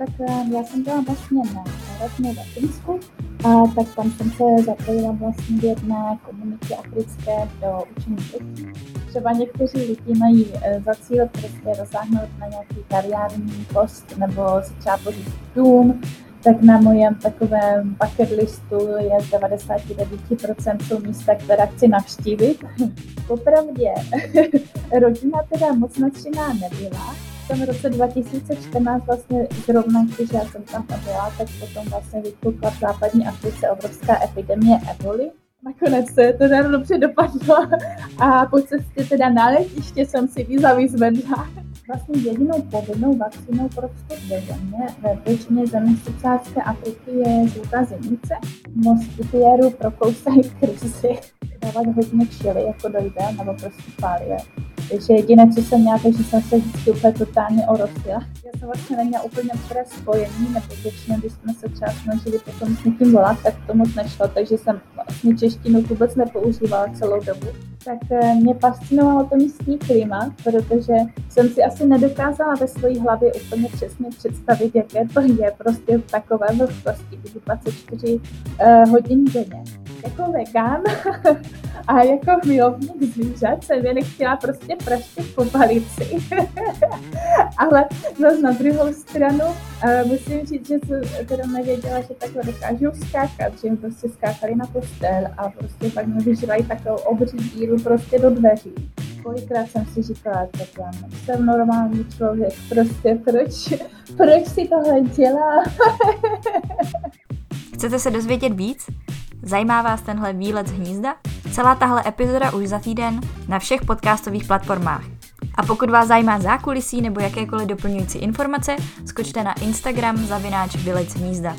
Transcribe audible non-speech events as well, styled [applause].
tak eh, já jsem byla vlastně na ve Finsku, a tak tam jsem se zapojila vlastně v jedné komunitě africké do učení dětí. Třeba někteří lidi mají eh, za cíl prostě dosáhnout na nějaký kariérní post nebo si třeba pořídit dům, tak na mojem takovém bucket listu je z 99% jsou místa, která chci navštívit. Popravdě, [laughs] rodina teda moc nadšená nebyla, tom roce 2014 vlastně zrovna, když já jsem tam byla, tak potom vlastně vypukla v západní Africe obrovská epidemie eboli. Nakonec se to dobře dopadlo a po cestě teda na letiště jsem si víza vyzvedla. Vlastně jedinou povinnou vakcínou pro vstup do země ve většině zemí subsaharské Afriky je žlutá zimnice. Moskytiéru prokousají [laughs] krizi. Dávat hodně kšily, jako dojde, nebo prostě pálie. Takže jediné, co jsem měla, takže jsem se vždycky úplně totálně orosila. Já jsem vlastně neměla úplně dobré spojení, nebo většinou, když jsme se třeba snažili potom s někým volat, tak to moc nešlo, takže jsem vlastně češtinu vůbec nepoužívala celou dobu. Tak eh, mě fascinovalo to místní klima, protože jsem si asi nedokázala ve své hlavě úplně přesně představit, jaké to je prostě v takové vlhkosti, kdy 24 uh, hodin denně. Jako vegan [laughs] a jako milovník zvířat jsem je nechtěla prostě praštit po palici. [laughs] Ale zase na druhou stranu uh, musím říct, že jsem teda nevěděla, že takhle dokážu skákat, že jim prostě skákali na postel a prostě pak mi vyžívají takovou obří díru prostě do dveří. Kolikrát jsem si říkala, tak já jsem normální člověk, prostě proč, proč si tohle dělá? [laughs] Chcete se dozvědět víc? Zajímá vás tenhle výlet z hnízda? Celá tahle epizoda už za týden na všech podcastových platformách. A pokud vás zajímá zákulisí nebo jakékoliv doplňující informace, skočte na Instagram zavináč Vylec hnízda.